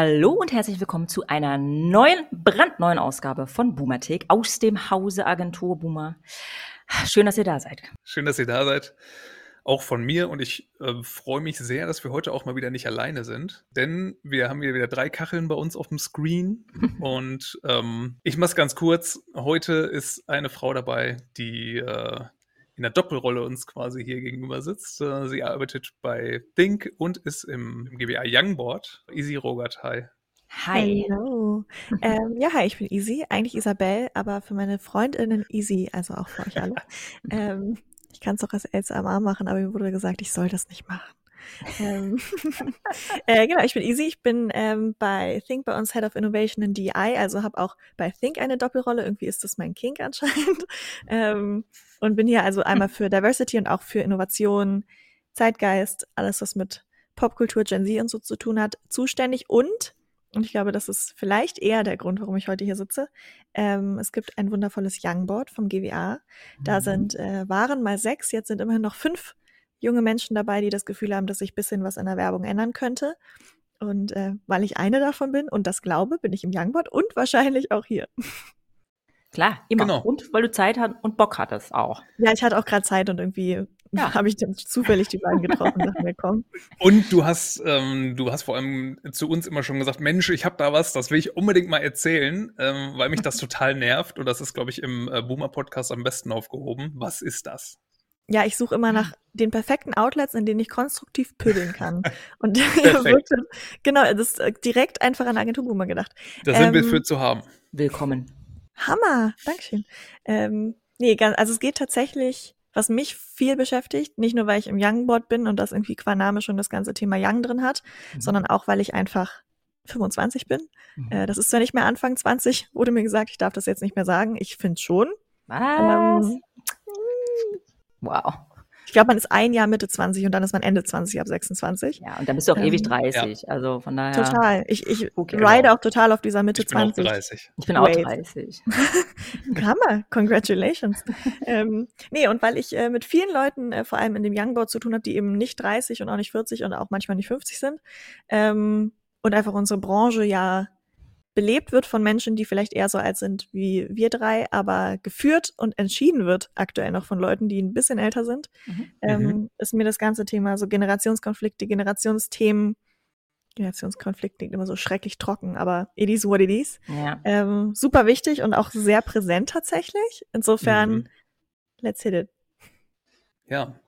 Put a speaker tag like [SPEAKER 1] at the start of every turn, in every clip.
[SPEAKER 1] Hallo und herzlich willkommen zu einer neuen, brandneuen Ausgabe von Boomertech aus dem Hause Agentur Boomer. Schön, dass ihr da seid.
[SPEAKER 2] Schön, dass ihr da seid. Auch von mir und ich äh, freue mich sehr, dass wir heute auch mal wieder nicht alleine sind, denn wir haben hier wieder drei Kacheln bei uns auf dem Screen und ähm, ich mache es ganz kurz. Heute ist eine Frau dabei, die äh, in der Doppelrolle uns quasi hier gegenüber sitzt. Äh, sie arbeitet bei Think und ist im, im GBA Youngboard. Easy Rogert, hi.
[SPEAKER 3] Hi. Hallo. ähm, ja, hi, ich bin Easy, eigentlich Isabel, aber für meine Freundinnen Easy, also auch für euch alle. ähm, ich kann es auch als LCMA machen, aber mir wurde gesagt, ich soll das nicht machen. ähm, äh, genau, ich bin Easy. Ich bin ähm, bei Think bei uns Head of Innovation in DI, also habe auch bei Think eine Doppelrolle. Irgendwie ist das mein Kink anscheinend. ähm, und bin hier also einmal für Diversity und auch für Innovation, Zeitgeist, alles, was mit Popkultur, Gen Z und so zu tun hat, zuständig. Und, und ich glaube, das ist vielleicht eher der Grund, warum ich heute hier sitze, ähm, es gibt ein wundervolles Youngboard vom GWA. Da mhm. sind, äh, waren mal sechs, jetzt sind immerhin noch fünf junge Menschen dabei, die das Gefühl haben, dass sich bisschen was an der Werbung ändern könnte. Und äh, weil ich eine davon bin und das glaube, bin ich im Youngboard und wahrscheinlich auch hier.
[SPEAKER 1] Klar, immer. Genau. Und weil du Zeit hast und Bock hattest auch.
[SPEAKER 3] Ja, ich hatte auch gerade Zeit und irgendwie ja. habe ich dann zufällig die beiden getroffen und mir, komm.
[SPEAKER 2] Und du hast, ähm, du hast vor allem zu uns immer schon gesagt, Mensch, ich habe da was, das will ich unbedingt mal erzählen, ähm, weil mich das total nervt. Und das ist, glaube ich, im äh, Boomer-Podcast am besten aufgehoben. Was ist das?
[SPEAKER 3] ja, ich suche immer nach den perfekten Outlets, in denen ich konstruktiv pöbeln kann. Und wirklich, genau, das ist äh, direkt einfach an Agenturboomer gedacht.
[SPEAKER 2] Da sind ähm, wir für zu haben.
[SPEAKER 1] Willkommen.
[SPEAKER 3] Hammer, Dankeschön. Ähm, nee, also es geht tatsächlich, was mich viel beschäftigt, nicht nur, weil ich im Youngboard bin und das irgendwie qua Name schon das ganze Thema Young drin hat, mhm. sondern auch, weil ich einfach 25 bin. Mhm. Äh, das ist zwar nicht mehr Anfang 20, wurde mir gesagt, ich darf das jetzt nicht mehr sagen. Ich finde schon.
[SPEAKER 1] Was? Ähm, Wow.
[SPEAKER 3] Ich glaube, man ist ein Jahr Mitte 20 und dann ist man Ende 20 ab 26.
[SPEAKER 1] Ja, und dann bist du auch ähm, ewig 30. Ja. Also von daher.
[SPEAKER 3] Total. Ich, ich okay, ride genau. auch total auf dieser Mitte
[SPEAKER 2] ich bin
[SPEAKER 3] 20.
[SPEAKER 2] Auch 30.
[SPEAKER 1] Ich bin auch 30.
[SPEAKER 3] Hammer. Congratulations. ähm, nee, und weil ich äh, mit vielen Leuten, äh, vor allem in dem Youngboard zu tun habe, die eben nicht 30 und auch nicht 40 und auch manchmal nicht 50 sind. Ähm, und einfach unsere Branche ja belebt wird von Menschen, die vielleicht eher so alt sind wie wir drei, aber geführt und entschieden wird aktuell noch von Leuten, die ein bisschen älter sind, mhm. Ähm, mhm. ist mir das ganze Thema so Generationskonflikte, Generationsthemen, Generationskonflikt klingt immer so schrecklich trocken, aber it is what it is. Ja. Ähm, super wichtig und auch sehr präsent tatsächlich. Insofern, mhm. let's hit it.
[SPEAKER 2] Ja.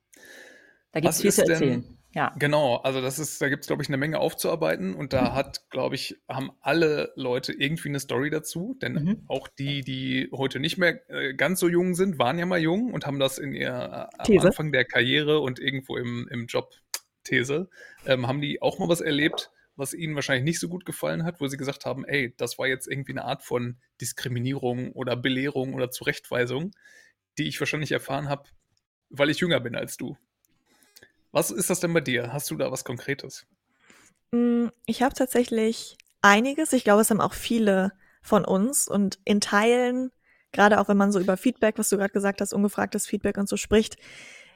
[SPEAKER 1] Da gibt es viel zu erzählen. Denn,
[SPEAKER 2] ja. Genau, also das ist, da gibt es, glaube ich, eine Menge aufzuarbeiten und da mhm. hat, glaube ich, haben alle Leute irgendwie eine Story dazu, denn mhm. auch die, die heute nicht mehr äh, ganz so jung sind, waren ja mal jung und haben das in ihr äh, am Anfang der Karriere und irgendwo im, im Job These, ähm, haben die auch mal was erlebt, was ihnen wahrscheinlich nicht so gut gefallen hat, wo sie gesagt haben, ey, das war jetzt irgendwie eine Art von Diskriminierung oder Belehrung oder Zurechtweisung, die ich wahrscheinlich erfahren habe, weil ich jünger bin als du. Was ist das denn bei dir? Hast du da was Konkretes?
[SPEAKER 3] Mm, ich habe tatsächlich einiges. Ich glaube, es haben auch viele von uns und in Teilen, gerade auch wenn man so über Feedback, was du gerade gesagt hast, ungefragtes Feedback und so spricht,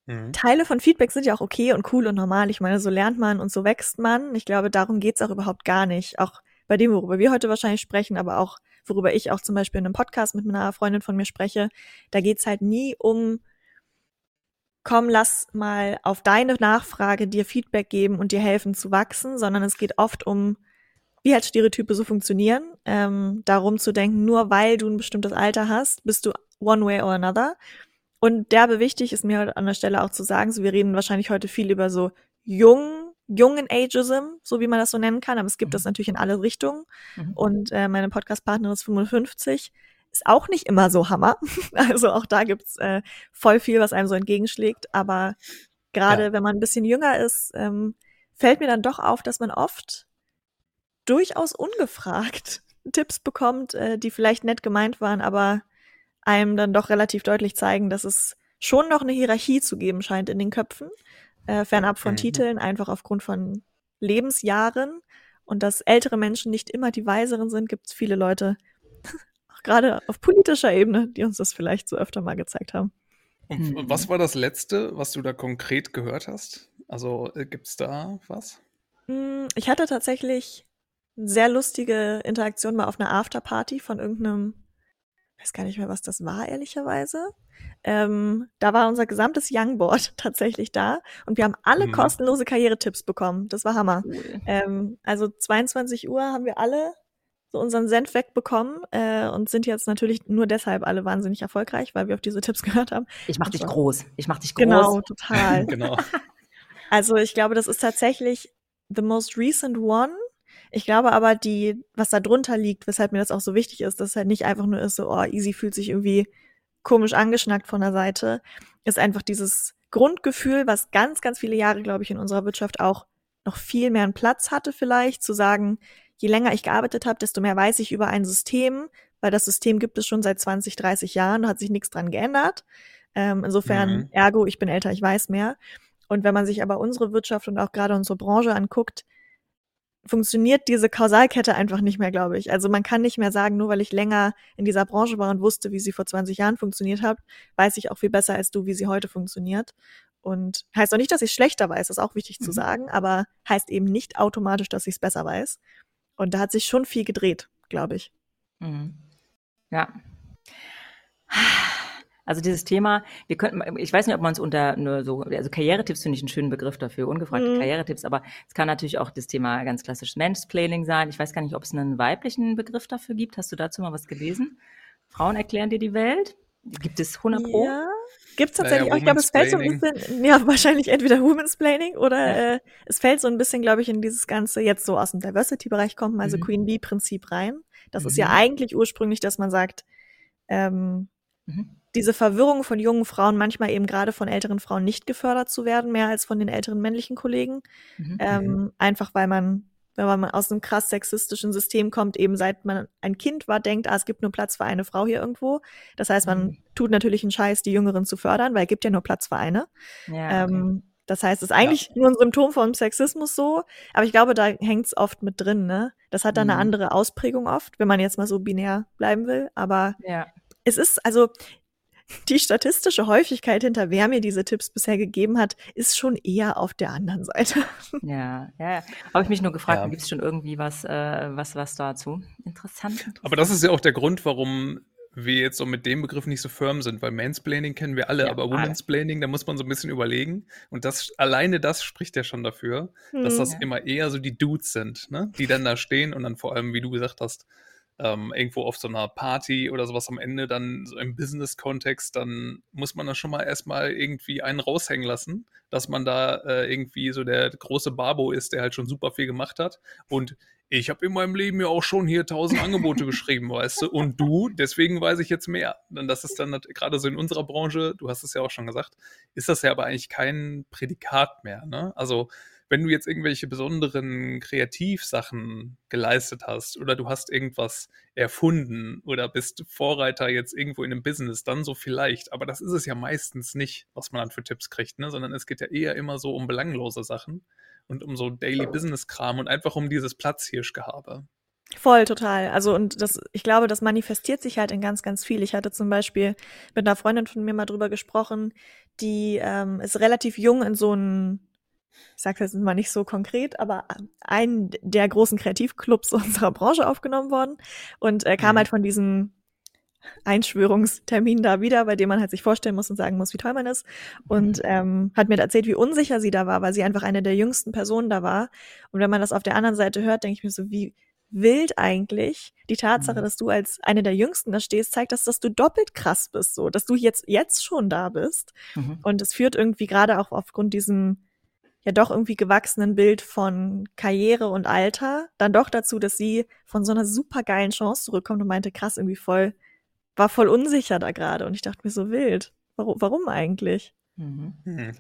[SPEAKER 3] mhm. Teile von Feedback sind ja auch okay und cool und normal. Ich meine, so lernt man und so wächst man. Ich glaube, darum geht's auch überhaupt gar nicht. Auch bei dem, worüber wir heute wahrscheinlich sprechen, aber auch worüber ich auch zum Beispiel in einem Podcast mit einer Freundin von mir spreche, da geht's halt nie um komm, lass mal auf deine Nachfrage dir Feedback geben und dir helfen zu wachsen, sondern es geht oft um, wie halt Stereotype so funktionieren, ähm, darum zu denken, nur weil du ein bestimmtes Alter hast, bist du one way or another. Und derbe wichtig ist mir halt an der Stelle auch zu sagen, so wir reden wahrscheinlich heute viel über so jung, jungen Ageism, so wie man das so nennen kann, aber es gibt mhm. das natürlich in alle Richtungen. Mhm. Und äh, meine Podcast-Partnerin ist 55 ist auch nicht immer so Hammer. Also auch da gibt's äh, voll viel, was einem so entgegenschlägt. Aber gerade ja. wenn man ein bisschen jünger ist, ähm, fällt mir dann doch auf, dass man oft durchaus ungefragt Tipps bekommt, äh, die vielleicht nett gemeint waren, aber einem dann doch relativ deutlich zeigen, dass es schon noch eine Hierarchie zu geben scheint in den Köpfen, äh, fernab von mhm. Titeln, einfach aufgrund von Lebensjahren und dass ältere Menschen nicht immer die weiseren sind, gibt es viele Leute, gerade auf politischer Ebene, die uns das vielleicht so öfter mal gezeigt haben.
[SPEAKER 2] Und hm. was war das Letzte, was du da konkret gehört hast? Also äh, gibt es da was?
[SPEAKER 3] Hm, ich hatte tatsächlich sehr lustige Interaktion mal auf einer Afterparty von irgendeinem, weiß gar nicht mehr, was das war, ehrlicherweise. Ähm, da war unser gesamtes Youngboard tatsächlich da und wir haben alle mhm. kostenlose Karrieretipps bekommen. Das war Hammer. Cool. Ähm, also 22 Uhr haben wir alle so unseren Senf wegbekommen äh, und sind jetzt natürlich nur deshalb alle wahnsinnig erfolgreich, weil wir auf diese Tipps gehört haben.
[SPEAKER 1] Ich mach dich groß. Ich mach dich
[SPEAKER 3] groß. Genau, total. genau. Also ich glaube, das ist tatsächlich the most recent one. Ich glaube aber, die, was da drunter liegt, weshalb mir das auch so wichtig ist, dass es halt nicht einfach nur ist, so, oh, Easy fühlt sich irgendwie komisch angeschnackt von der Seite, ist einfach dieses Grundgefühl, was ganz, ganz viele Jahre, glaube ich, in unserer Wirtschaft auch noch viel mehr einen Platz hatte, vielleicht, zu sagen, je länger ich gearbeitet habe, desto mehr weiß ich über ein System, weil das System gibt es schon seit 20, 30 Jahren, hat sich nichts dran geändert. Ähm, insofern, mhm. ergo, ich bin älter, ich weiß mehr. Und wenn man sich aber unsere Wirtschaft und auch gerade unsere Branche anguckt, funktioniert diese Kausalkette einfach nicht mehr, glaube ich. Also man kann nicht mehr sagen, nur weil ich länger in dieser Branche war und wusste, wie sie vor 20 Jahren funktioniert hat, weiß ich auch viel besser als du, wie sie heute funktioniert. Und heißt auch nicht, dass ich schlechter weiß, das ist auch wichtig mhm. zu sagen, aber heißt eben nicht automatisch, dass ich es besser weiß. Und da hat sich schon viel gedreht, glaube ich.
[SPEAKER 1] Mhm. Ja. Also dieses Thema, wir könnten, ich weiß nicht, ob man es unter nur so, also Karrieretipps finde ich einen schönen Begriff dafür, ungefragte mhm. Karrieretipps, aber es kann natürlich auch das Thema ganz klassisch Mansplaining sein. Ich weiß gar nicht, ob es einen weiblichen Begriff dafür gibt. Hast du dazu mal was gelesen? Frauen erklären dir die Welt? Gibt es 100 Pro?
[SPEAKER 3] Ja. Gibt es tatsächlich naja, auch, ich glaube, es fällt so ein bisschen, ja, wahrscheinlich entweder Women's Planning oder äh, es fällt so ein bisschen, glaube ich, in dieses Ganze jetzt so aus dem Diversity-Bereich kommen, also mhm. Queen Bee-Prinzip rein. Das mhm. ist ja mhm. eigentlich ursprünglich, dass man sagt, ähm, mhm diese Verwirrung von jungen Frauen, manchmal eben gerade von älteren Frauen nicht gefördert zu werden, mehr als von den älteren männlichen Kollegen. Mhm. Ähm, mhm. einfach weil man, wenn man aus einem krass sexistischen System kommt, eben seit man ein Kind war, denkt, ah, es gibt nur Platz für eine Frau hier irgendwo. Das heißt, man mhm. tut natürlich einen Scheiß, die Jüngeren zu fördern, weil es gibt ja nur Platz für eine. Ja, okay. ähm, das heißt, es ist eigentlich ja. nur ein Symptom vom Sexismus so, aber ich glaube, da hängt es oft mit drin, ne? Das hat dann mhm. eine andere Ausprägung oft, wenn man jetzt mal so binär bleiben will. Aber ja. es ist, also die statistische Häufigkeit, hinter wer mir diese Tipps bisher gegeben hat, ist schon eher auf der anderen Seite.
[SPEAKER 1] Ja, ja, ja. Habe ich mich nur gefragt, ja. gibt es schon irgendwie was, äh, was, was dazu? Interessant, interessant.
[SPEAKER 2] Aber das ist ja auch der Grund, warum wir jetzt so mit dem Begriff nicht so firm sind, weil Mansplaining kennen wir alle, ja, aber Womansplaining, da muss man so ein bisschen überlegen. Und das, alleine das spricht ja schon dafür, hm. dass das immer eher so die Dudes sind, ne? die dann da stehen und dann vor allem, wie du gesagt hast, ähm, irgendwo auf so einer Party oder sowas am Ende dann so im Business-Kontext, dann muss man da schon mal erstmal irgendwie einen raushängen lassen, dass man da äh, irgendwie so der große Babo ist, der halt schon super viel gemacht hat. Und ich habe in meinem Leben ja auch schon hier tausend Angebote geschrieben, weißt du, und du, deswegen weiß ich jetzt mehr. Und das ist dann gerade so in unserer Branche, du hast es ja auch schon gesagt, ist das ja aber eigentlich kein Prädikat mehr. Ne? Also wenn du jetzt irgendwelche besonderen Kreativsachen geleistet hast oder du hast irgendwas erfunden oder bist Vorreiter jetzt irgendwo in einem Business, dann so vielleicht. Aber das ist es ja meistens nicht, was man dann für Tipps kriegt, ne? sondern es geht ja eher immer so um belanglose Sachen und um so Daily Business Kram und einfach um dieses Platzhirschgehabe.
[SPEAKER 3] Voll, total. Also und das, ich glaube, das manifestiert sich halt in ganz, ganz viel. Ich hatte zum Beispiel mit einer Freundin von mir mal drüber gesprochen, die ähm, ist relativ jung in so ein ich sage jetzt mal nicht so konkret, aber einen der großen Kreativclubs unserer Branche aufgenommen worden und äh, kam mhm. halt von diesem Einschwörungstermin da wieder, bei dem man halt sich vorstellen muss und sagen muss, wie toll man ist. Und mhm. ähm, hat mir erzählt, wie unsicher sie da war, weil sie einfach eine der jüngsten Personen da war. Und wenn man das auf der anderen Seite hört, denke ich mir so, wie wild eigentlich die Tatsache, mhm. dass du als eine der Jüngsten da stehst, zeigt, dass, dass du doppelt krass bist, so, dass du jetzt, jetzt schon da bist. Mhm. Und es führt irgendwie gerade auch aufgrund diesem ja doch irgendwie gewachsenen Bild von Karriere und Alter dann doch dazu, dass sie von so einer super geilen Chance zurückkommt und meinte, krass, irgendwie voll, war voll unsicher da gerade. Und ich dachte mir so wild. Warum, warum eigentlich? Mhm.
[SPEAKER 2] Hm.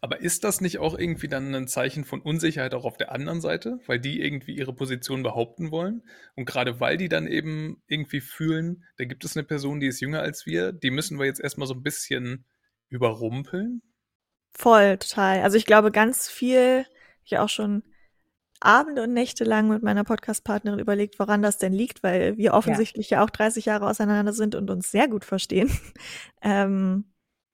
[SPEAKER 2] Aber ist das nicht auch irgendwie dann ein Zeichen von Unsicherheit auch auf der anderen Seite, weil die irgendwie ihre Position behaupten wollen? Und gerade weil die dann eben irgendwie fühlen, da gibt es eine Person, die ist jünger als wir, die müssen wir jetzt erstmal so ein bisschen überrumpeln?
[SPEAKER 3] Voll, total. Also ich glaube, ganz viel, ich auch schon Abende und Nächte lang mit meiner Podcast-Partnerin überlegt, woran das denn liegt, weil wir offensichtlich ja. ja auch 30 Jahre auseinander sind und uns sehr gut verstehen. ähm,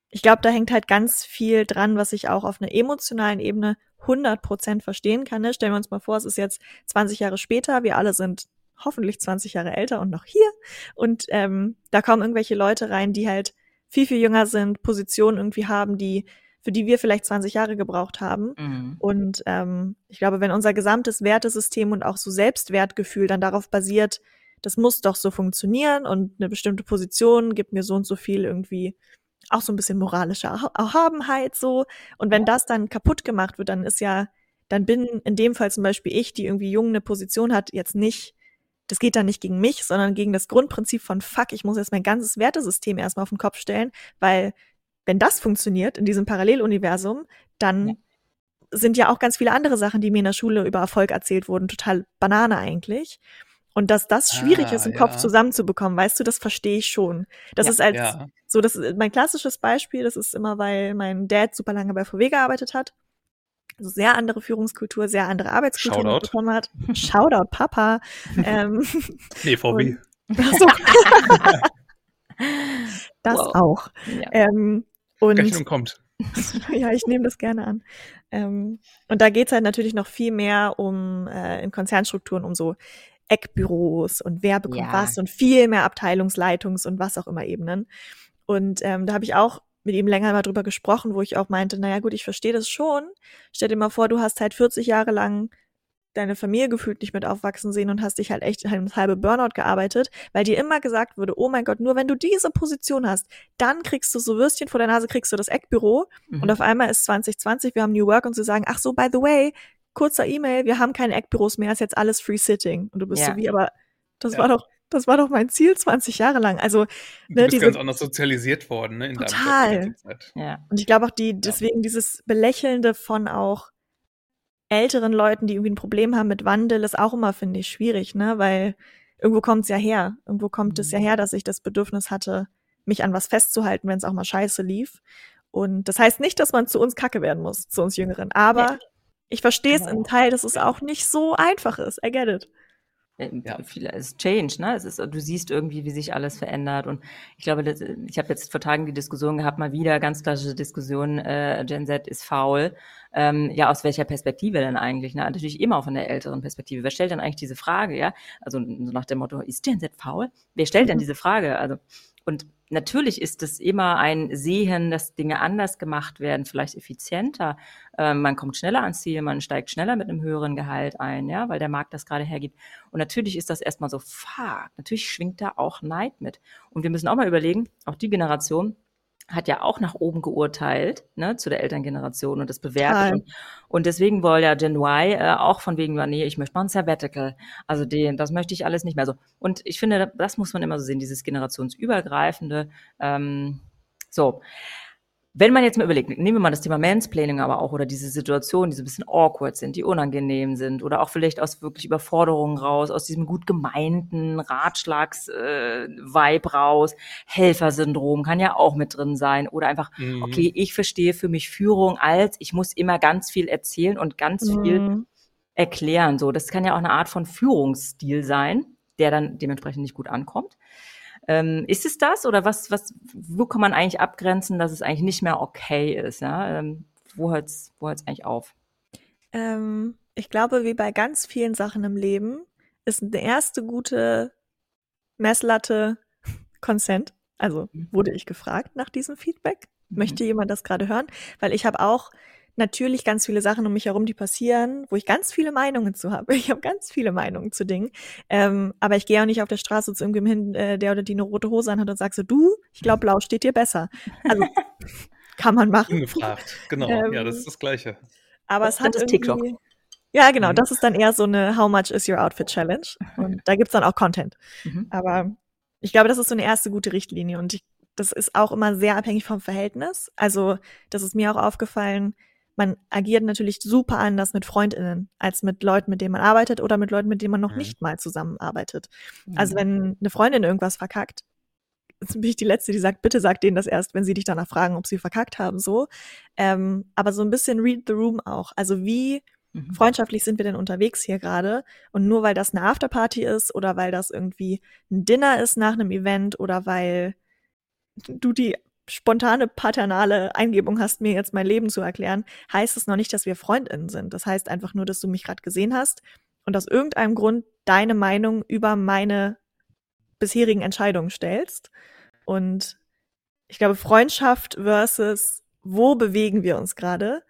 [SPEAKER 3] ich glaube, da hängt halt ganz viel dran, was ich auch auf einer emotionalen Ebene 100% verstehen kann. Ne? Stellen wir uns mal vor, es ist jetzt 20 Jahre später, wir alle sind hoffentlich 20 Jahre älter und noch hier. Und ähm, da kommen irgendwelche Leute rein, die halt viel, viel jünger sind, Positionen irgendwie haben, die für die wir vielleicht 20 Jahre gebraucht haben. Mhm. Und ähm, ich glaube, wenn unser gesamtes Wertesystem und auch so Selbstwertgefühl dann darauf basiert, das muss doch so funktionieren und eine bestimmte Position gibt mir so und so viel irgendwie auch so ein bisschen moralische Erhabenheit so. Und wenn das dann kaputt gemacht wird, dann ist ja, dann bin in dem Fall zum Beispiel ich, die irgendwie jung eine Position hat, jetzt nicht, das geht dann nicht gegen mich, sondern gegen das Grundprinzip von fuck, ich muss jetzt mein ganzes Wertesystem erstmal auf den Kopf stellen, weil wenn das funktioniert in diesem Paralleluniversum, dann ja. sind ja auch ganz viele andere Sachen, die mir in der Schule über Erfolg erzählt wurden, total Banane eigentlich. Und dass das schwierig ah, ist, im ja. Kopf zusammenzubekommen, weißt du, das verstehe ich schon. Das ja, ist als ja. so, das ist mein klassisches Beispiel, das ist immer, weil mein Dad super lange bei VW gearbeitet hat. Also sehr andere Führungskultur, sehr andere Arbeitskultur
[SPEAKER 2] Shoutout.
[SPEAKER 3] bekommen hat. Shoutout, Papa.
[SPEAKER 2] ähm, nee, VW.
[SPEAKER 3] Und, so. das wow. auch. Ähm, und
[SPEAKER 2] Rechnung kommt.
[SPEAKER 3] ja, ich nehme das gerne an. Ähm, und da geht's halt natürlich noch viel mehr um äh, in Konzernstrukturen um so Eckbüros und wer bekommt ja. was und viel mehr Abteilungsleitungs- und was auch immer Ebenen. Und ähm, da habe ich auch mit ihm länger mal drüber gesprochen, wo ich auch meinte, naja gut, ich verstehe das schon. Stell dir mal vor, du hast halt 40 Jahre lang deine Familie gefühlt nicht mit aufwachsen sehen und hast dich halt echt ins halbe Burnout gearbeitet, weil dir immer gesagt wurde, oh mein Gott, nur wenn du diese Position hast, dann kriegst du so Würstchen vor der Nase, kriegst du das Eckbüro mhm. und auf einmal ist 2020, wir haben New Work und sie sagen, ach so, by the way, kurzer E-Mail, wir haben keine Eckbüros mehr, ist jetzt alles Free Sitting. Und du bist ja. so wie, aber das ja. war doch, das war doch mein Ziel 20 Jahre lang. Also,
[SPEAKER 2] ne, du bist diese, ganz anders sozialisiert worden, ne?
[SPEAKER 3] In total. Ja. Und ich glaube auch die, deswegen dieses Belächelnde von auch älteren Leuten, die irgendwie ein Problem haben mit Wandel, ist auch immer, finde ich, schwierig, ne? Weil irgendwo kommt es ja her. Irgendwo kommt es ja mhm. her, dass ich das Bedürfnis hatte, mich an was festzuhalten, wenn es auch mal scheiße lief. Und das heißt nicht, dass man zu uns kacke werden muss, zu uns Jüngeren. Aber ich verstehe es genau. im Teil, dass es auch nicht so einfach ist. I get it.
[SPEAKER 1] Ja. Viel, es ist Change, ne? Es ist, du siehst irgendwie, wie sich alles verändert. Und ich glaube, das, ich habe jetzt vor Tagen die Diskussion gehabt, mal wieder ganz klassische Diskussion, äh, Gen Z ist faul. Ähm, ja, aus welcher Perspektive denn eigentlich? Ne? Natürlich immer von der älteren Perspektive. Wer stellt denn eigentlich diese Frage, ja? Also nach dem Motto, ist Gen Z faul? Wer stellt denn mhm. diese Frage? Also, und natürlich ist es immer ein Sehen, dass Dinge anders gemacht werden, vielleicht effizienter. Ähm, man kommt schneller ans Ziel, man steigt schneller mit einem höheren Gehalt ein, ja, weil der Markt das gerade hergibt. Und natürlich ist das erstmal so, fuck, natürlich schwingt da auch Neid mit. Und wir müssen auch mal überlegen, auch die Generation, hat ja auch nach oben geurteilt, ne, zu der Elterngeneration und das bewertet. Und, und, deswegen wollte ja Gen Y äh, auch von wegen, nee, ich möchte mal ein Sabbatical. Also den, das möchte ich alles nicht mehr so. Und ich finde, das muss man immer so sehen, dieses generationsübergreifende. Ähm, so. Wenn man jetzt mal überlegt, nehmen wir mal das Thema Mansplaining aber auch oder diese Situationen, die so ein bisschen awkward sind, die unangenehm sind oder auch vielleicht aus wirklich Überforderungen raus, aus diesem gut gemeinten Ratschlags-Vibe äh, raus, Helfersyndrom kann ja auch mit drin sein oder einfach, mhm. okay, ich verstehe für mich Führung als, ich muss immer ganz viel erzählen und ganz mhm. viel erklären, so. Das kann ja auch eine Art von Führungsstil sein, der dann dementsprechend nicht gut ankommt. Ähm, ist es das oder was, was, wo kann man eigentlich abgrenzen, dass es eigentlich nicht mehr okay ist? Ja? Ähm, wo hört es wo hört's eigentlich auf?
[SPEAKER 3] Ähm, ich glaube, wie bei ganz vielen Sachen im Leben ist eine erste gute Messlatte Consent. Also mhm. wurde ich gefragt nach diesem Feedback. Möchte mhm. jemand das gerade hören? Weil ich habe auch natürlich ganz viele Sachen um mich herum, die passieren, wo ich ganz viele Meinungen zu habe. Ich habe ganz viele Meinungen zu Dingen. Ähm, aber ich gehe auch nicht auf der Straße zu irgendjemandem hin, äh, der oder die eine rote Hose anhat und sag so, du, ich glaube, blau steht dir besser. Also kann man machen.
[SPEAKER 2] Ungefragt, genau. Ähm, ja, das ist das Gleiche.
[SPEAKER 3] Aber das, es hat das irgendwie, TikTok. Ja, genau. Mhm. Das ist dann eher so eine How much is your outfit Challenge. Und da gibt's dann auch Content. Mhm. Aber ich glaube, das ist so eine erste gute Richtlinie. Und ich, das ist auch immer sehr abhängig vom Verhältnis. Also, das ist mir auch aufgefallen, man agiert natürlich super anders mit FreundInnen als mit Leuten, mit denen man arbeitet oder mit Leuten, mit denen man noch mhm. nicht mal zusammenarbeitet. Also mhm. Also wenn eine Freundin irgendwas verkackt, bin ich die Letzte, die sagt, bitte sag denen das erst, wenn sie dich danach fragen, ob sie verkackt haben, so. Ähm, aber so ein bisschen read the room auch. Also wie mhm. freundschaftlich sind wir denn unterwegs hier gerade? Und nur weil das eine Afterparty ist oder weil das irgendwie ein Dinner ist nach einem Event oder weil du die spontane paternale Eingebung hast, mir jetzt mein Leben zu erklären, heißt es noch nicht, dass wir Freundinnen sind. Das heißt einfach nur, dass du mich gerade gesehen hast und aus irgendeinem Grund deine Meinung über meine bisherigen Entscheidungen stellst. Und ich glaube, Freundschaft versus wo bewegen wir uns gerade,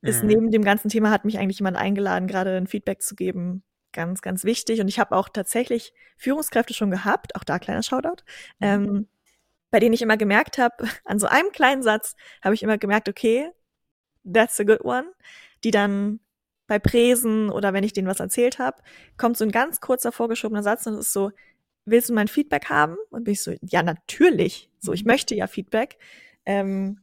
[SPEAKER 3] ist mhm. neben dem ganzen Thema, hat mich eigentlich jemand eingeladen, gerade ein Feedback zu geben, ganz, ganz wichtig. Und ich habe auch tatsächlich Führungskräfte schon gehabt, auch da kleiner Shoutout, mhm. ähm, bei denen ich immer gemerkt habe, an so einem kleinen Satz habe ich immer gemerkt, okay, that's a good one, die dann bei Präsen oder wenn ich denen was erzählt habe, kommt so ein ganz kurzer vorgeschobener Satz und es ist so, willst du mein Feedback haben? Und bin ich so, ja, natürlich. So, ich mhm. möchte ja Feedback. Ähm,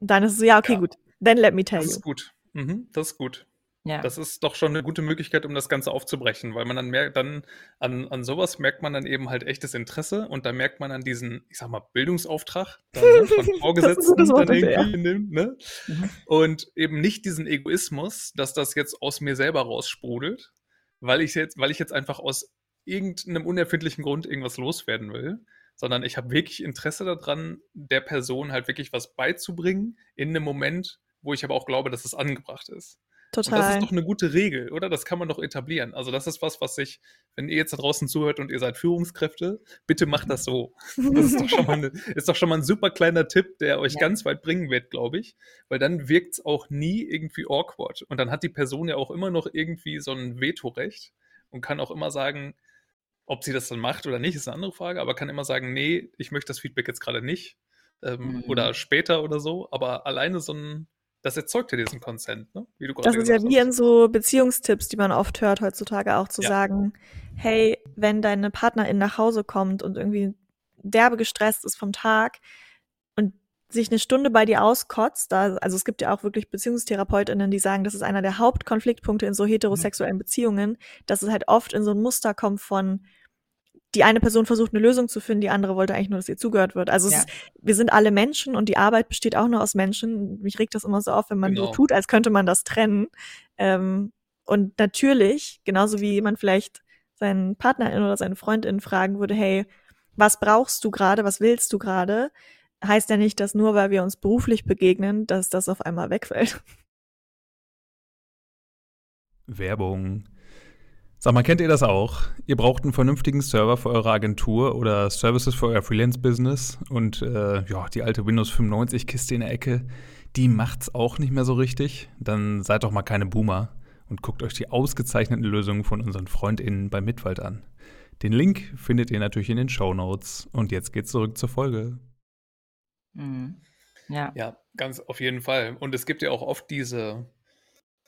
[SPEAKER 3] dann ist es so, ja, okay, ja. gut. Then let me tell you.
[SPEAKER 2] Das ist gut. Mhm, das ist gut. Ja. Das ist doch schon eine gute Möglichkeit, um das Ganze aufzubrechen, weil man dann merkt, dann an, an sowas merkt man dann eben halt echtes Interesse und da merkt man an diesen, ich sag mal, Bildungsauftrag dann, ne, von Vorgesetzten dann irgendwie nimmt, ne? Mhm. Und eben nicht diesen Egoismus, dass das jetzt aus mir selber raussprudelt, weil ich jetzt, weil ich jetzt einfach aus irgendeinem unerfindlichen Grund irgendwas loswerden will, sondern ich habe wirklich Interesse daran, der Person halt wirklich was beizubringen in einem Moment, wo ich aber auch glaube, dass es angebracht ist. Total. Und das ist doch eine gute Regel, oder? Das kann man doch etablieren. Also das ist was, was sich, wenn ihr jetzt da draußen zuhört und ihr seid Führungskräfte, bitte macht das so. Das ist doch schon mal, eine, ist doch schon mal ein super kleiner Tipp, der euch ja. ganz weit bringen wird, glaube ich. Weil dann wirkt es auch nie irgendwie awkward. Und dann hat die Person ja auch immer noch irgendwie so ein Vetorecht und kann auch immer sagen, ob sie das dann macht oder nicht, ist eine andere Frage, aber kann immer sagen, nee, ich möchte das Feedback jetzt gerade nicht. Ähm, mhm. Oder später oder so. Aber alleine so ein das erzeugt ja diesen Consent, ne?
[SPEAKER 3] Wie du das ist ja wie hast. in so Beziehungstipps, die man oft hört heutzutage auch zu ja. sagen, hey, wenn deine Partnerin nach Hause kommt und irgendwie derbe gestresst ist vom Tag und sich eine Stunde bei dir auskotzt, da, also es gibt ja auch wirklich BeziehungstherapeutInnen, die sagen, das ist einer der Hauptkonfliktpunkte in so heterosexuellen mhm. Beziehungen, dass es halt oft in so ein Muster kommt von, die eine Person versucht, eine Lösung zu finden, die andere wollte eigentlich nur, dass ihr zugehört wird. Also ja. ist, wir sind alle Menschen und die Arbeit besteht auch nur aus Menschen. Mich regt das immer so auf, wenn man genau. so tut, als könnte man das trennen. Ähm, und natürlich, genauso wie man vielleicht seinen Partnerin oder seine Freundin fragen würde, hey, was brauchst du gerade, was willst du gerade, heißt ja nicht, dass nur weil wir uns beruflich begegnen, dass das auf einmal wegfällt.
[SPEAKER 4] Werbung. Sag mal, kennt ihr das auch? Ihr braucht einen vernünftigen Server für eure Agentur oder Services für euer Freelance-Business und äh, ja, die alte Windows 95-Kiste in der Ecke, die macht's auch nicht mehr so richtig. Dann seid doch mal keine Boomer und guckt euch die ausgezeichneten Lösungen von unseren FreundInnen bei Mitwald an. Den Link findet ihr natürlich in den Show Notes. Und jetzt geht's zurück zur Folge.
[SPEAKER 2] Mhm. Ja. Ja, ganz auf jeden Fall. Und es gibt ja auch oft diese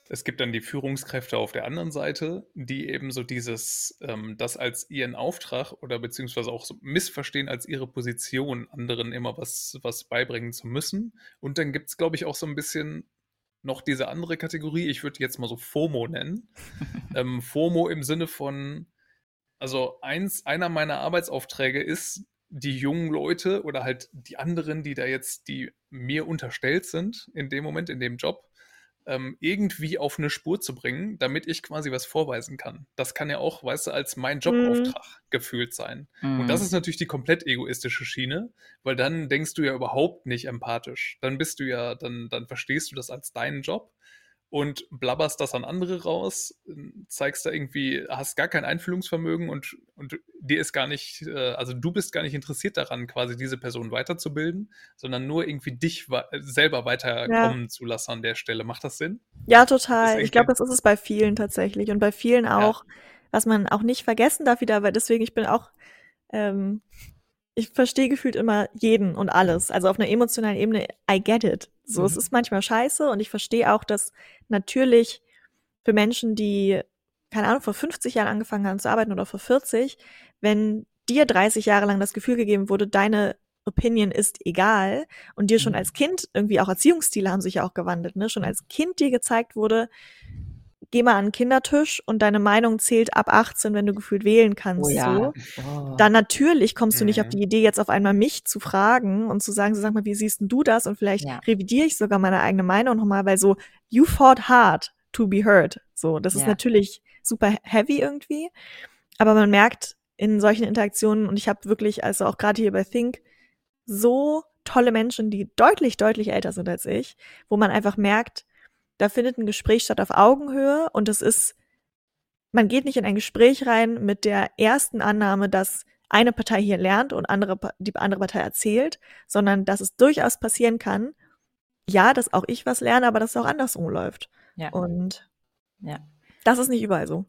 [SPEAKER 2] es gibt dann die Führungskräfte auf der anderen Seite, die eben so dieses, ähm, das als ihren Auftrag oder beziehungsweise auch so missverstehen als ihre Position, anderen immer was, was beibringen zu müssen. Und dann gibt es, glaube ich, auch so ein bisschen noch diese andere Kategorie, ich würde jetzt mal so FOMO nennen. ähm, FOMO im Sinne von, also eins, einer meiner Arbeitsaufträge ist, die jungen Leute oder halt die anderen, die da jetzt, die mir unterstellt sind in dem Moment, in dem Job, ähm, irgendwie auf eine Spur zu bringen, damit ich quasi was vorweisen kann. Das kann ja auch, weißt du, als mein Jobauftrag mhm. gefühlt sein. Mhm. Und das mhm. ist natürlich die komplett egoistische Schiene, weil dann denkst du ja überhaupt nicht empathisch. Dann bist du ja, dann, dann verstehst du das als deinen Job und blabberst das an andere raus, zeigst da irgendwie, hast gar kein Einfühlungsvermögen und, und dir ist gar nicht, äh, also du bist gar nicht interessiert daran, quasi diese Person weiterzubilden, sondern nur irgendwie dich selber weiterkommen ja. zu lassen an der Stelle. Macht das Sinn?
[SPEAKER 3] Ja, total. Ich glaube, das ist es bei vielen tatsächlich und bei vielen auch, ja. was man auch nicht vergessen darf wieder, weil deswegen, ich bin auch ähm, ich verstehe gefühlt immer jeden und alles. Also auf einer emotionalen Ebene, I get it. So, mhm. es ist manchmal scheiße und ich verstehe auch, dass natürlich für Menschen, die, keine Ahnung, vor 50 Jahren angefangen haben zu arbeiten oder vor 40, wenn dir 30 Jahre lang das Gefühl gegeben wurde, deine Opinion ist egal und dir schon mhm. als Kind irgendwie auch Erziehungsstile haben sich ja auch gewandelt, ne? Schon als Kind dir gezeigt wurde, geh mal an den Kindertisch und deine Meinung zählt ab 18, wenn du gefühlt wählen kannst. Oh ja. so. Oh. Dann natürlich kommst du nicht auf mhm. die Idee, jetzt auf einmal mich zu fragen und zu sagen, so sag mal, wie siehst denn du das? Und vielleicht ja. revidiere ich sogar meine eigene Meinung nochmal, weil so, you fought hard to be heard. So, das ja. ist natürlich super heavy irgendwie. Aber man merkt in solchen Interaktionen, und ich habe wirklich, also auch gerade hier bei Think, so tolle Menschen, die deutlich, deutlich älter sind als ich, wo man einfach merkt, da findet ein Gespräch statt auf Augenhöhe und es ist, man geht nicht in ein Gespräch rein mit der ersten Annahme, dass eine Partei hier lernt und andere, die andere Partei erzählt, sondern dass es durchaus passieren kann, ja, dass auch ich was lerne, aber dass es auch andersrum läuft. Ja. Und ja. das ist nicht überall so.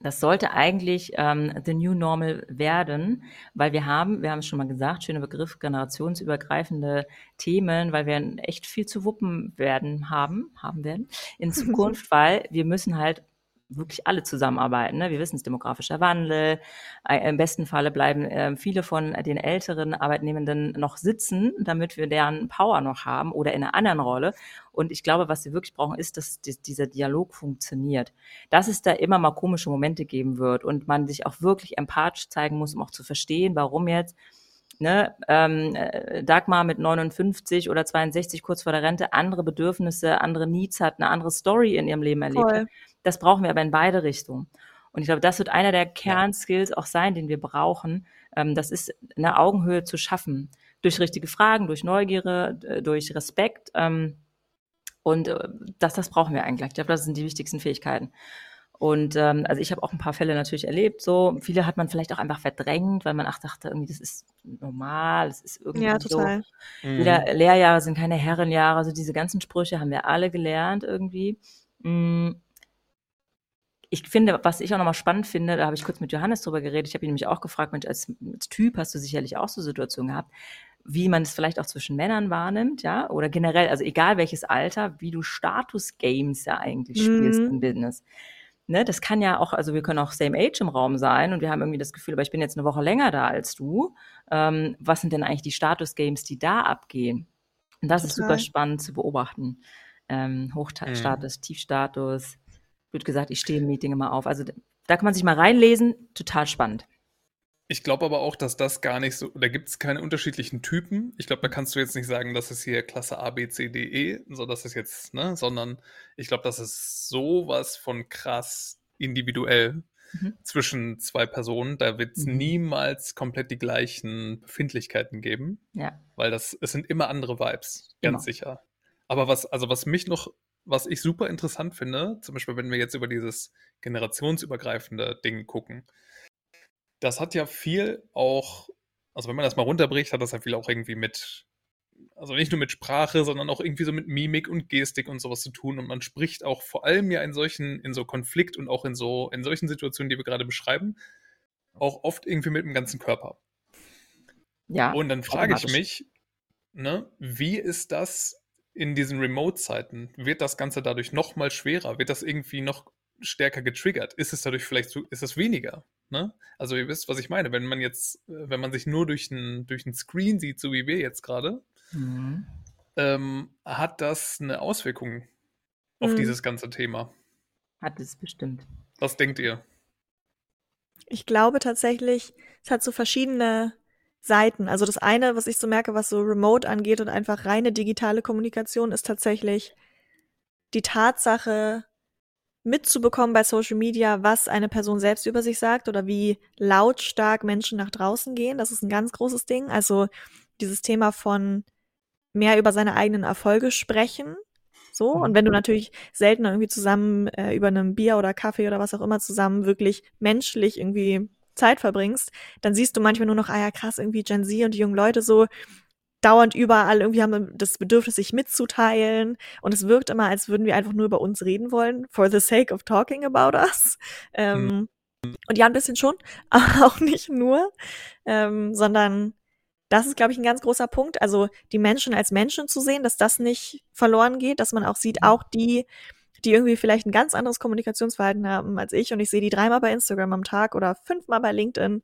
[SPEAKER 1] Das sollte eigentlich ähm, the new normal werden, weil wir haben, wir haben es schon mal gesagt, schöner Begriff, generationsübergreifende Themen, weil wir echt viel zu wuppen werden, haben, haben werden in Zukunft, weil wir müssen halt wirklich alle zusammenarbeiten. Ne? Wir wissen es, demografischer Wandel. Im besten Falle bleiben äh, viele von den älteren Arbeitnehmenden noch sitzen, damit wir deren Power noch haben oder in einer anderen Rolle. Und ich glaube, was wir wirklich brauchen, ist, dass die, dieser Dialog funktioniert. Dass es da immer mal komische Momente geben wird und man sich auch wirklich empathisch zeigen muss, um auch zu verstehen, warum jetzt ne, ähm, äh, Dagmar mit 59 oder 62 kurz vor der Rente andere Bedürfnisse, andere Needs hat, eine andere Story in ihrem Leben erlebt. Voll. Das brauchen wir aber in beide Richtungen. Und ich glaube, das wird einer der Kernskills auch sein, den wir brauchen. Ähm, das ist eine Augenhöhe zu schaffen. Durch richtige Fragen, durch Neugierde, durch Respekt. Ähm, und äh, das, das brauchen wir eigentlich. Ich glaube, das sind die wichtigsten Fähigkeiten. Und ähm, also ich habe auch ein paar Fälle natürlich erlebt. So viele hat man vielleicht auch einfach verdrängt, weil man auch dachte, irgendwie das ist normal, das ist irgendwie ja, total. so. Mhm. Wieder Lehrjahre sind keine Herrenjahre. Also diese ganzen Sprüche haben wir alle gelernt irgendwie. Mhm ich finde, was ich auch nochmal spannend finde, da habe ich kurz mit Johannes drüber geredet, ich habe ihn nämlich auch gefragt, Mensch, als, als, Typ hast du sicherlich auch so Situationen gehabt, wie man es vielleicht auch zwischen Männern wahrnimmt, ja, oder generell, also egal welches Alter, wie du Status-Games ja eigentlich spielst mhm. im Business. Ne, das kann ja auch, also wir können auch Same Age im Raum sein und wir haben irgendwie das Gefühl, aber ich bin jetzt eine Woche länger da als du. Ähm, was sind denn eigentlich die Status-Games, die da abgehen? Und das Total. ist super spannend zu beobachten. Ähm, Hochstatus, mhm. Tiefstatus, wird gesagt, ich stehe im Meeting immer auf. Also da kann man sich mal reinlesen, total spannend.
[SPEAKER 2] Ich glaube aber auch, dass das gar nicht so, da gibt es keine unterschiedlichen Typen. Ich glaube, da kannst du jetzt nicht sagen, das ist hier Klasse A, B, C, D, E, so das ist jetzt, ne, sondern ich glaube, das ist sowas von krass individuell mhm. zwischen zwei Personen. Da wird es mhm. niemals komplett die gleichen Befindlichkeiten geben. Ja. Weil das, es sind immer andere Vibes, ganz immer. sicher. Aber was, also was mich noch was ich super interessant finde, zum Beispiel, wenn wir jetzt über dieses generationsübergreifende Ding gucken, das hat ja viel auch, also wenn man das mal runterbricht, hat das ja viel auch irgendwie mit, also nicht nur mit Sprache, sondern auch irgendwie so mit Mimik und Gestik und sowas zu tun. Und man spricht auch vor allem ja in solchen, in so Konflikt und auch in so, in solchen Situationen, die wir gerade beschreiben, auch oft irgendwie mit dem ganzen Körper. Ja. Und dann frage ich mich, ne, wie ist das in diesen Remote-Zeiten, wird das Ganze dadurch noch mal schwerer? Wird das irgendwie noch stärker getriggert? Ist es dadurch vielleicht so, ist es weniger? Ne? Also ihr wisst, was ich meine. Wenn man jetzt, äh, wenn man sich nur durch ein, durch ein Screen sieht, so wie wir jetzt gerade, mhm. ähm, hat das eine Auswirkung auf mhm. dieses ganze Thema.
[SPEAKER 1] Hat es bestimmt.
[SPEAKER 2] Was denkt ihr?
[SPEAKER 3] Ich glaube tatsächlich, es hat so verschiedene Seiten. Also das eine, was ich so merke, was so Remote angeht und einfach reine digitale Kommunikation, ist tatsächlich die Tatsache, mitzubekommen bei Social Media, was eine Person selbst über sich sagt oder wie lautstark Menschen nach draußen gehen. Das ist ein ganz großes Ding. Also dieses Thema von mehr über seine eigenen Erfolge sprechen. So. Und wenn du natürlich selten irgendwie zusammen äh, über einem Bier oder Kaffee oder was auch immer zusammen wirklich menschlich irgendwie Zeit verbringst, dann siehst du manchmal nur noch, ah ja, krass, irgendwie Gen Z und die jungen Leute so dauernd überall irgendwie haben das Bedürfnis, sich mitzuteilen. Und es wirkt immer, als würden wir einfach nur über uns reden wollen, for the sake of talking about us. Ähm, mhm. Und ja, ein bisschen schon, aber auch nicht nur, ähm, sondern das ist, glaube ich, ein ganz großer Punkt. Also die Menschen als Menschen zu sehen, dass das nicht verloren geht, dass man auch sieht, mhm. auch die, die irgendwie vielleicht ein ganz anderes Kommunikationsverhalten haben als ich und ich sehe die dreimal bei Instagram am Tag oder fünfmal bei LinkedIn,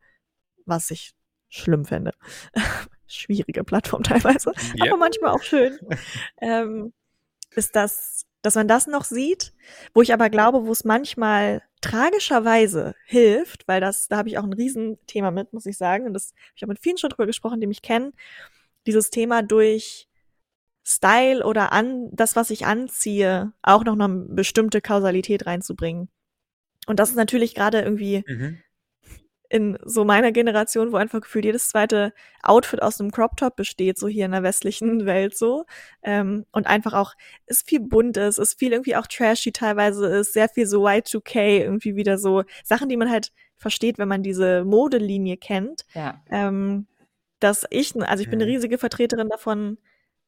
[SPEAKER 3] was ich schlimm fände. Schwierige Plattform teilweise, yep. aber manchmal auch schön. ähm, ist das, dass man das noch sieht, wo ich aber glaube, wo es manchmal tragischerweise hilft, weil das, da habe ich auch ein Riesenthema mit, muss ich sagen, und das ich habe mit vielen schon drüber gesprochen, die mich kennen, dieses Thema durch Style oder an das, was ich anziehe, auch noch eine bestimmte Kausalität reinzubringen. Und das ist natürlich gerade irgendwie mhm. In so meiner Generation, wo einfach gefühlt jedes zweite Outfit aus einem Crop Top besteht, so hier in der westlichen Welt so. Ähm, und einfach auch ist viel bunt ist, ist viel irgendwie auch trashy teilweise ist, sehr viel so Y2K, irgendwie wieder so Sachen, die man halt versteht, wenn man diese Modelinie kennt.
[SPEAKER 1] Ja.
[SPEAKER 3] Ähm, dass ich, also ich bin eine
[SPEAKER 2] Mhm.
[SPEAKER 3] riesige Vertreterin davon,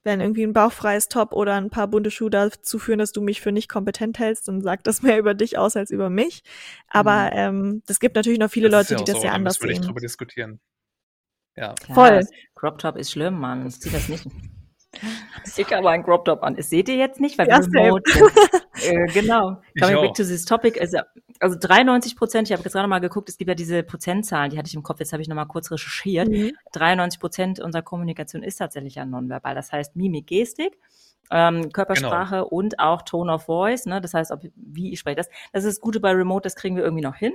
[SPEAKER 3] wenn irgendwie ein bauchfreies Top oder ein paar bunte Schuhe dazu führen, dass du mich für nicht kompetent hältst, dann sagt das mehr über dich aus als über mich. Aber ähm, es gibt natürlich noch viele
[SPEAKER 2] Das
[SPEAKER 3] Leute, die
[SPEAKER 2] auch
[SPEAKER 3] das
[SPEAKER 2] so, da
[SPEAKER 3] anders
[SPEAKER 2] müssen wir nicht
[SPEAKER 3] sehen.
[SPEAKER 2] drüber diskutieren. Ja.
[SPEAKER 1] Klar,
[SPEAKER 3] Voll.
[SPEAKER 1] Crop Top ist schlimm, Mann. Ich zieh das nicht. Ich habe einen Crop Top an. Das seht ihr jetzt nicht, weil
[SPEAKER 3] Ja,
[SPEAKER 1] wir remote sind. äh, genau.
[SPEAKER 2] Ich
[SPEAKER 1] Coming
[SPEAKER 2] auch.
[SPEAKER 1] back to this topic. Also, also 93 Prozent, ich habe jetzt gerade mal geguckt, es gibt ja diese Prozentzahlen, die hatte ich im Kopf, jetzt habe ich nochmal kurz recherchiert.
[SPEAKER 3] Mhm.
[SPEAKER 1] 93 Prozent unserer Kommunikation ist tatsächlich ja nonverbal. Das heißt Mimik, Gestik, ähm, Körpersprache
[SPEAKER 2] Genau.
[SPEAKER 1] und auch Tone of Voice. Ne? Das heißt, ob, wie ich spreche. Das, das ist das Gute bei Remote, das kriegen wir irgendwie noch hin.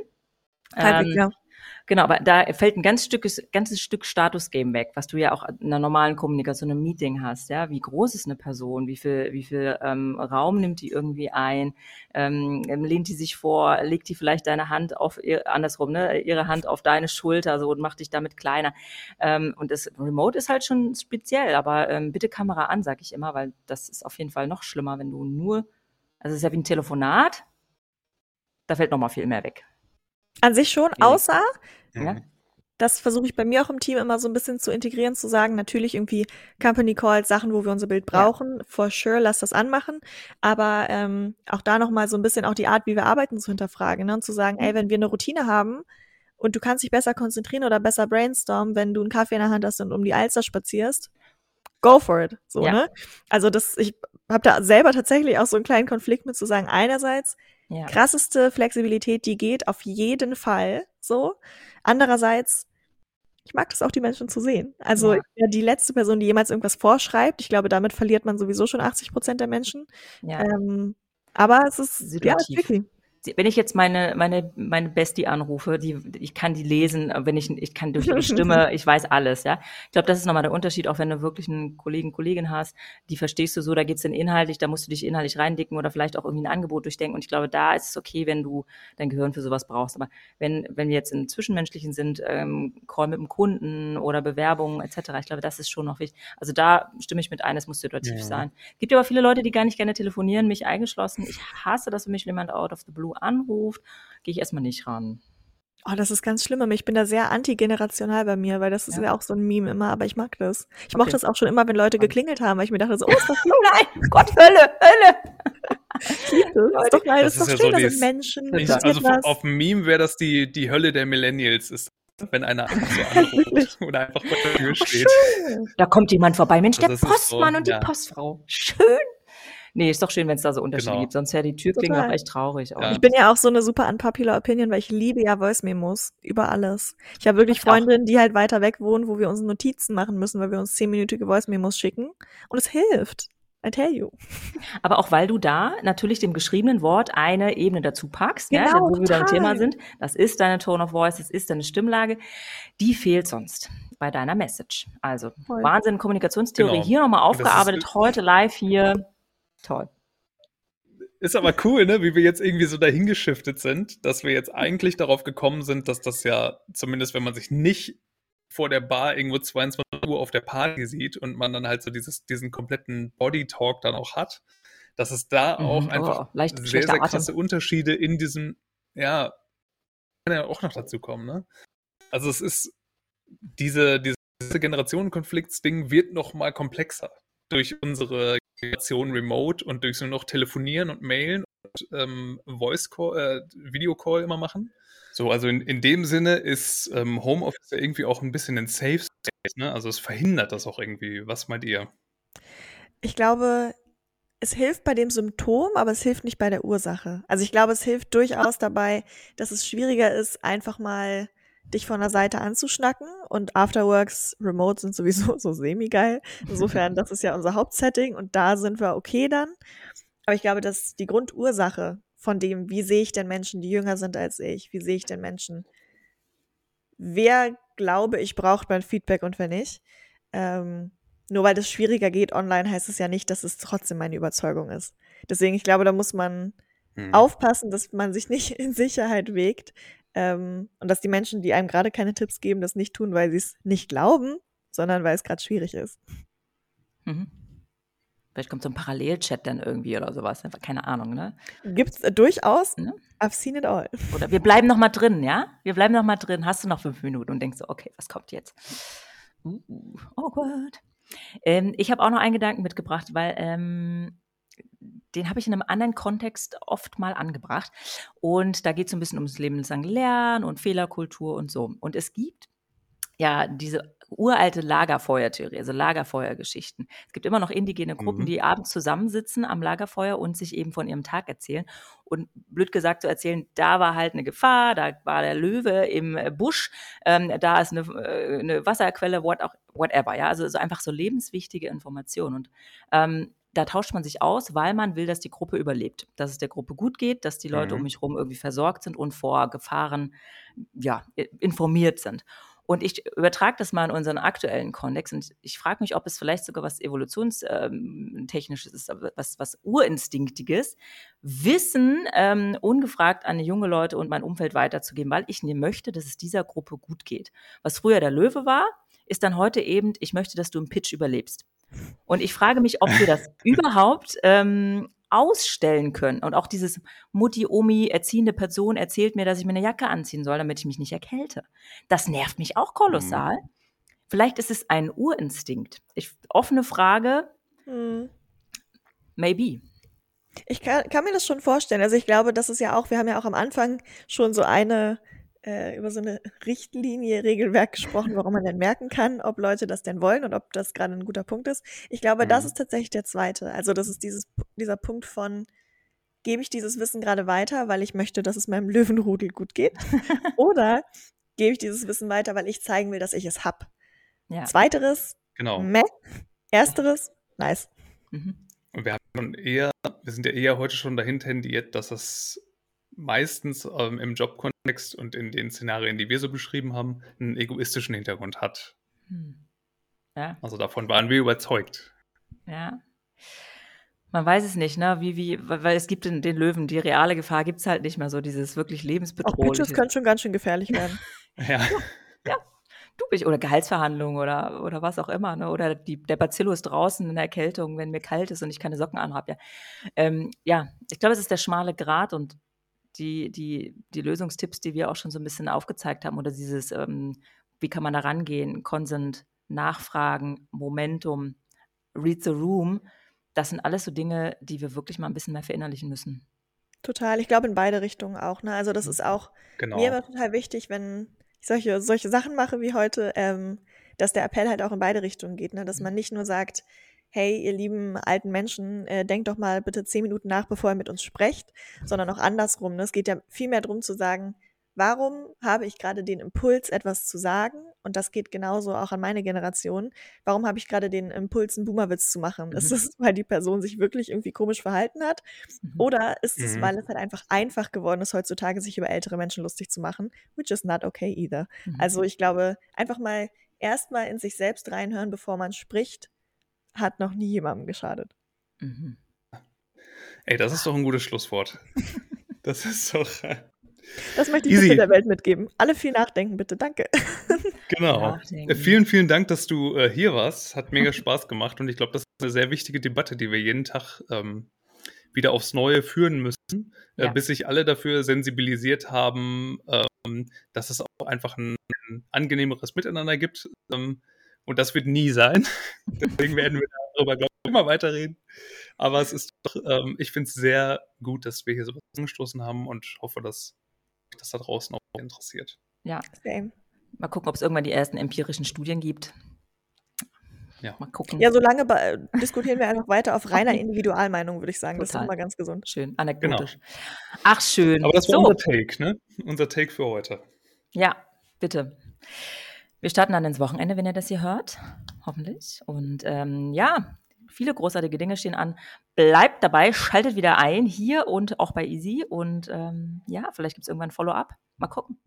[SPEAKER 3] Halbwegs,
[SPEAKER 1] Ähm,
[SPEAKER 3] ja.
[SPEAKER 1] Genau, aber da fällt ein ganz Stück, ganzes Stück Status-Game weg, was du ja auch in einer normalen Kommunikation im Meeting hast. Ja, wie groß ist eine Person? Wie viel, wie viel ähm, Raum nimmt die irgendwie ein? Ähm, lehnt die sich vor? Legt die vielleicht deine Hand auf ihr, andersrum, ne, ihre Hand auf deine Schulter so und macht dich damit kleiner? Ähm, und das Remote ist halt schon speziell, aber ähm, bitte Kamera an, sag ich immer, weil das ist auf jeden Fall noch schlimmer, wenn du nur, also es ist ja wie ein Telefonat. Da fällt noch mal viel mehr weg.
[SPEAKER 3] An sich schon,
[SPEAKER 1] Ja.
[SPEAKER 3] außer
[SPEAKER 1] Ja.
[SPEAKER 3] Das versuche ich bei mir auch im Team immer so ein bisschen zu integrieren, zu sagen, natürlich irgendwie Company Calls, Sachen, wo wir unser Bild
[SPEAKER 1] Ja.
[SPEAKER 3] brauchen, for sure, lass das anmachen, aber ähm, auch da nochmal so ein bisschen auch die Art, wie wir arbeiten, zu hinterfragen ne? und zu sagen, ey, wenn wir eine Routine haben und du kannst dich besser konzentrieren oder besser brainstormen, wenn du einen Kaffee in der Hand hast und um die Alster spazierst, go for it, so,
[SPEAKER 1] Ja.
[SPEAKER 3] ne? Also das, ich habe da selber tatsächlich auch so einen kleinen Konflikt mit zu sagen, einerseits
[SPEAKER 1] Ja.
[SPEAKER 3] krasseste Flexibilität, die geht, auf jeden Fall so. Andererseits, ich mag das auch, die Menschen zu sehen. Also
[SPEAKER 1] Ja.
[SPEAKER 3] ja, die letzte Person, die jemals irgendwas vorschreibt, ich glaube, damit verliert man sowieso schon 80 Prozent der Menschen.
[SPEAKER 1] ja.
[SPEAKER 3] Ähm, aber es ist ja,
[SPEAKER 1] Situativ.
[SPEAKER 3] tricky.
[SPEAKER 1] Wenn ich jetzt meine meine meine Bestie anrufe, die ich kann die lesen, wenn ich ich kann durch ihre Stimme, ich weiß alles, ja. Ich glaube, das ist nochmal der Unterschied, auch wenn du wirklich einen Kollegen Kollegin hast, die verstehst du so, da geht's dann inhaltlich, da musst du dich inhaltlich reindicken oder vielleicht auch irgendwie ein Angebot durchdenken und ich glaube, da ist es okay, wenn du dein Gehirn für sowas brauchst, aber wenn wenn wir jetzt im zwischenmenschlichen sind, ähm, Call mit dem Kunden oder Bewerbungen etc., ich glaube, das ist schon noch wichtig. Also da stimme ich mit ein, es muss situativ
[SPEAKER 2] Ja.
[SPEAKER 1] sein. Gibt aber viele Leute, die gar nicht gerne telefonieren, mich eingeschlossen. Ich hasse, dass mich jemand out of the blue anruft. Gehe ich erstmal nicht ran.
[SPEAKER 3] Oh, das ist ganz schlimm. Ich bin da sehr antigenerational bei mir, weil das ist
[SPEAKER 1] Ja.
[SPEAKER 3] ja, auch so ein Meme immer, aber ich mag das. Ich
[SPEAKER 1] Okay.
[SPEAKER 3] mochte das auch schon immer, wenn Leute geklingelt haben, weil ich mir dachte so, oh, ist doch
[SPEAKER 1] Nein, Gott, Hölle, Hölle.
[SPEAKER 3] das, ist doch geil,
[SPEAKER 2] Das
[SPEAKER 3] das ist doch
[SPEAKER 2] ja
[SPEAKER 3] schön,
[SPEAKER 2] so
[SPEAKER 3] das sind Menschen.
[SPEAKER 1] Ich-
[SPEAKER 2] also
[SPEAKER 3] was.
[SPEAKER 2] auf dem Meme wäre das die, die Hölle der Millennials, ist, wenn einer einfach so anruft oder einfach vor der Tür steht.
[SPEAKER 1] Da kommt jemand vorbei. Mensch, der
[SPEAKER 2] Also das ist so,
[SPEAKER 1] Postmann und die
[SPEAKER 2] ja.
[SPEAKER 1] Postfrau. Schön. Nee, ist doch schön, wenn es da so Unterschiede
[SPEAKER 2] Genau.
[SPEAKER 1] gibt. Sonst wäre die Türklinge
[SPEAKER 3] Total.
[SPEAKER 1] auch echt traurig. Auch.
[SPEAKER 2] Ja.
[SPEAKER 3] Ich bin ja auch so eine super unpopular Opinion, weil ich liebe ja Voice Memos über alles. Ich habe wirklich. Freundinnen, die halt weiter weg wohnen, wo wir uns Notizen machen müssen, weil wir uns zehnminütige Voice Memos schicken. Und es hilft. I tell you.
[SPEAKER 1] Aber auch weil du da natürlich dem geschriebenen Wort eine Ebene dazu packst, ja,
[SPEAKER 3] Genau,
[SPEAKER 1] wo wir beim
[SPEAKER 3] total.
[SPEAKER 1] Thema sind. Das ist deine Tone of Voice, das ist deine Stimmlage. Die fehlt sonst bei deiner Message. Also
[SPEAKER 3] Voll.
[SPEAKER 1] Wahnsinn, Kommunikationstheorie
[SPEAKER 2] Genau.
[SPEAKER 1] hier nochmal aufgearbeitet, heute live hier. Toll.
[SPEAKER 2] Ist aber cool, ne, wie wir jetzt irgendwie so dahingeschiftet sind, dass wir jetzt eigentlich darauf gekommen sind, dass das ja, zumindest wenn man sich nicht vor der Bar irgendwo 22 Uhr auf der Party sieht und man dann halt so dieses, diesen kompletten Body Talk dann auch hat, dass es da
[SPEAKER 1] Mhm.
[SPEAKER 2] auch
[SPEAKER 1] Oh,
[SPEAKER 2] einfach
[SPEAKER 1] leicht
[SPEAKER 2] sehr, sehr
[SPEAKER 1] Atem.
[SPEAKER 2] krasse Unterschiede in diesem, ja, kann ja auch noch dazu kommen, ne? Also es ist diese, diese Generationenkonfliktsding wird noch mal komplexer durch unsere Generation Remote und durch so noch telefonieren und mailen und ähm, Voice Call, äh, Video Call immer machen. So, also in, in dem Sinne ist ähm, Homeoffice ja irgendwie auch ein bisschen ein Safe Space, ne? Also es verhindert das auch irgendwie. Was meint ihr?
[SPEAKER 3] Ich glaube, es hilft bei dem Symptom, aber es hilft nicht bei der Ursache. Also ich glaube, es hilft durchaus dabei, dass es schwieriger ist, einfach mal dich von der Seite anzuschnacken und Afterworks Remote sind sowieso so semi-geil. Insofern, das ist ja unser Hauptsetting und da sind wir okay dann. Aber ich glaube, dass die Grundursache von dem, wie sehe ich denn Menschen, die jünger sind als ich, wie sehe ich denn Menschen, wer glaube ich braucht mein Feedback und wer nicht, ähm, nur weil das schwieriger geht online, heißt es ja nicht, dass es trotzdem meine Überzeugung ist. Deswegen, ich glaube, da muss man
[SPEAKER 2] Hm.
[SPEAKER 3] aufpassen, dass man sich nicht in Sicherheit wägt, Ähm, und dass die Menschen, die einem gerade keine Tipps geben, das nicht tun, weil sie es nicht glauben, sondern weil es gerade schwierig ist.
[SPEAKER 1] Mhm. Vielleicht kommt so ein Parallelchat dann irgendwie oder sowas. Keine Ahnung, ne?
[SPEAKER 3] Gibt's äh, durchaus. Ne? I've seen it all.
[SPEAKER 1] Oder wir bleiben noch mal drin, ja? Wir bleiben noch mal drin. Hast du noch fünf Minuten und denkst so, okay, was kommt jetzt? Uh, awkward. Ähm, ich habe auch noch einen Gedanken mitgebracht, weil ähm, den habe ich in einem anderen Kontext oft mal angebracht. Und da geht es so ein bisschen ums lebenslang Lernen und Fehlerkultur und so. Und es gibt ja diese uralte Lagerfeuertheorie, also Lagerfeuergeschichten. Es gibt immer noch indigene Gruppen, mhm. die abends zusammensitzen am Lagerfeuer und sich eben von ihrem Tag erzählen. Und blöd gesagt zu erzählen, da war halt eine Gefahr, da war der Löwe im äh, Busch, ähm, da ist eine, äh, eine Wasserquelle, what auch, whatever. Ja, also so einfach so lebenswichtige Informationen. Und ähm, da tauscht man sich aus, weil man will, dass die Gruppe überlebt, dass es der Gruppe gut geht, dass die Leute mhm. um mich herum irgendwie versorgt sind und vor Gefahren ja, informiert sind. Und ich übertrage das mal in unseren aktuellen Kontext und ich frage mich, ob es vielleicht sogar was Evolutionstechnisches ist, was, was Urinstinktiges, Wissen ähm, ungefragt an junge Leute und mein Umfeld weiterzugeben, weil ich möchte, dass es dieser Gruppe gut geht. Was früher der Löwe war, ist dann heute eben, ich möchte, dass du im Pitch überlebst. Und ich frage mich, ob wir das überhaupt ähm, ausstellen können. Und auch dieses Mutti, Omi, erziehende Person erzählt mir, dass ich mir eine Jacke anziehen soll, damit ich mich nicht erkälte. Das nervt mich auch kolossal. Mhm. Vielleicht ist es ein Urinstinkt. Ich, offene Frage. Mhm. Maybe.
[SPEAKER 3] Ich kann, kann, mir das schon vorstellen. Also ich glaube, das ist ja auch, wir haben ja auch am Anfang schon so eine äh, über so eine Richtlinie, Regelwerk gesprochen, warum man denn merken kann, ob Leute das denn wollen und ob das gerade ein guter Punkt ist. Ich glaube, mhm. das ist tatsächlich der zweite. Also das ist dieses, dieser Punkt von, gebe ich dieses Wissen gerade weiter, weil ich möchte, dass es meinem Löwenrudel gut geht? Oder gebe ich dieses Wissen weiter, weil ich zeigen will, dass ich es hab? Ja. Zweiteres,
[SPEAKER 2] genau.
[SPEAKER 3] meh. Ersteres, nice.
[SPEAKER 2] Mhm. Und wir haben schon eher, wir sind ja eher heute schon dahin tendiert, dass es meistens ähm, im Jobkontext und in den Szenarien, die wir so beschrieben haben, einen egoistischen Hintergrund hat. Hm. Ja. Also davon waren wir überzeugt.
[SPEAKER 1] Ja. Man weiß es nicht, ne? Wie, wie, weil es gibt den, den Löwen, die reale Gefahr gibt es halt nicht mehr so, dieses wirklich lebensbedrohliche. Auch
[SPEAKER 3] Pitches können schon ganz schön gefährlich werden.
[SPEAKER 2] ja.
[SPEAKER 1] ja. Du bist, oder Gehaltsverhandlungen oder, oder was auch immer, ne? Oder die, der Bacillus draußen in der Erkältung, wenn mir kalt ist und ich keine Socken anhabe. Ja. Ähm, ja, ich glaube, es ist der schmale Grat und die, die, die Lösungstipps, die wir auch schon so ein bisschen aufgezeigt haben, oder dieses, ähm, wie kann man da rangehen, Consent, Nachfragen, Momentum, Read the Room, das sind alles so Dinge, die wir wirklich mal ein bisschen mehr verinnerlichen müssen.
[SPEAKER 3] Total, ich glaube in beide Richtungen auch. Ne? Also das ist auch genau. mir immer total wichtig, wenn ich solche, solche Sachen mache wie heute, ähm, dass der Appell halt auch in beide Richtungen geht. Ne? Dass mhm. man nicht nur sagt, hey, ihr lieben alten Menschen, äh, denkt doch mal bitte zehn Minuten nach, bevor ihr mit uns sprecht, sondern auch andersrum. Ne? Es geht ja viel mehr darum zu sagen, warum habe ich gerade den Impuls, etwas zu sagen? Und das geht genauso auch an meine Generation. Warum habe ich gerade den Impuls, einen Boomerwitz zu machen? Mhm. Ist es, weil die Person sich wirklich irgendwie komisch verhalten hat? Mhm. Oder ist es, mhm. weil es halt einfach einfach geworden ist, heutzutage sich über ältere Menschen lustig zu machen? Which is not okay either. Also ich glaube, einfach mal erstmal in sich selbst reinhören, bevor man spricht hat noch nie jemandem geschadet. Mhm.
[SPEAKER 2] Ey, das ist doch ein gutes Schlusswort. das ist doch. Äh,
[SPEAKER 3] das möchte ich bitte der Welt mitgeben. Alle viel nachdenken, bitte. Danke.
[SPEAKER 2] Genau. Äh, vielen, vielen Dank, dass du äh, hier warst. Hat mega Spaß gemacht und ich glaube, das ist eine sehr wichtige Debatte, die wir jeden Tag ähm, wieder aufs Neue führen müssen, äh, ja. bis sich alle dafür sensibilisiert haben, ähm, dass es auch einfach ein, ein angenehmeres Miteinander gibt. Ähm, und das wird nie sein. Deswegen werden wir darüber, glaube ich, immer weiterreden. Aber es ist doch, ähm, ich finde es sehr gut, dass wir hier sowas angestoßen haben und hoffe, dass das da draußen auch interessiert.
[SPEAKER 1] Ja, same. Mal gucken, ob es irgendwann die ersten empirischen Studien gibt.
[SPEAKER 3] Ja. Mal gucken. Ja, solange diskutieren wir einfach weiter auf reiner Individualmeinung, würde ich sagen. Total. Das ist immer ganz gesund.
[SPEAKER 1] Schön, anekdotisch. Genau. Ach, schön.
[SPEAKER 2] Aber das war so. unser Take, ne? Unser Take für heute.
[SPEAKER 1] Ja, bitte. Wir starten dann ins Wochenende, wenn ihr das hier hört. Hoffentlich. Und ähm, ja, viele großartige Dinge stehen an. Bleibt dabei, schaltet wieder ein, hier und auch bei Easy. Und ähm, ja, vielleicht gibt es irgendwann ein Follow-up. Mal gucken.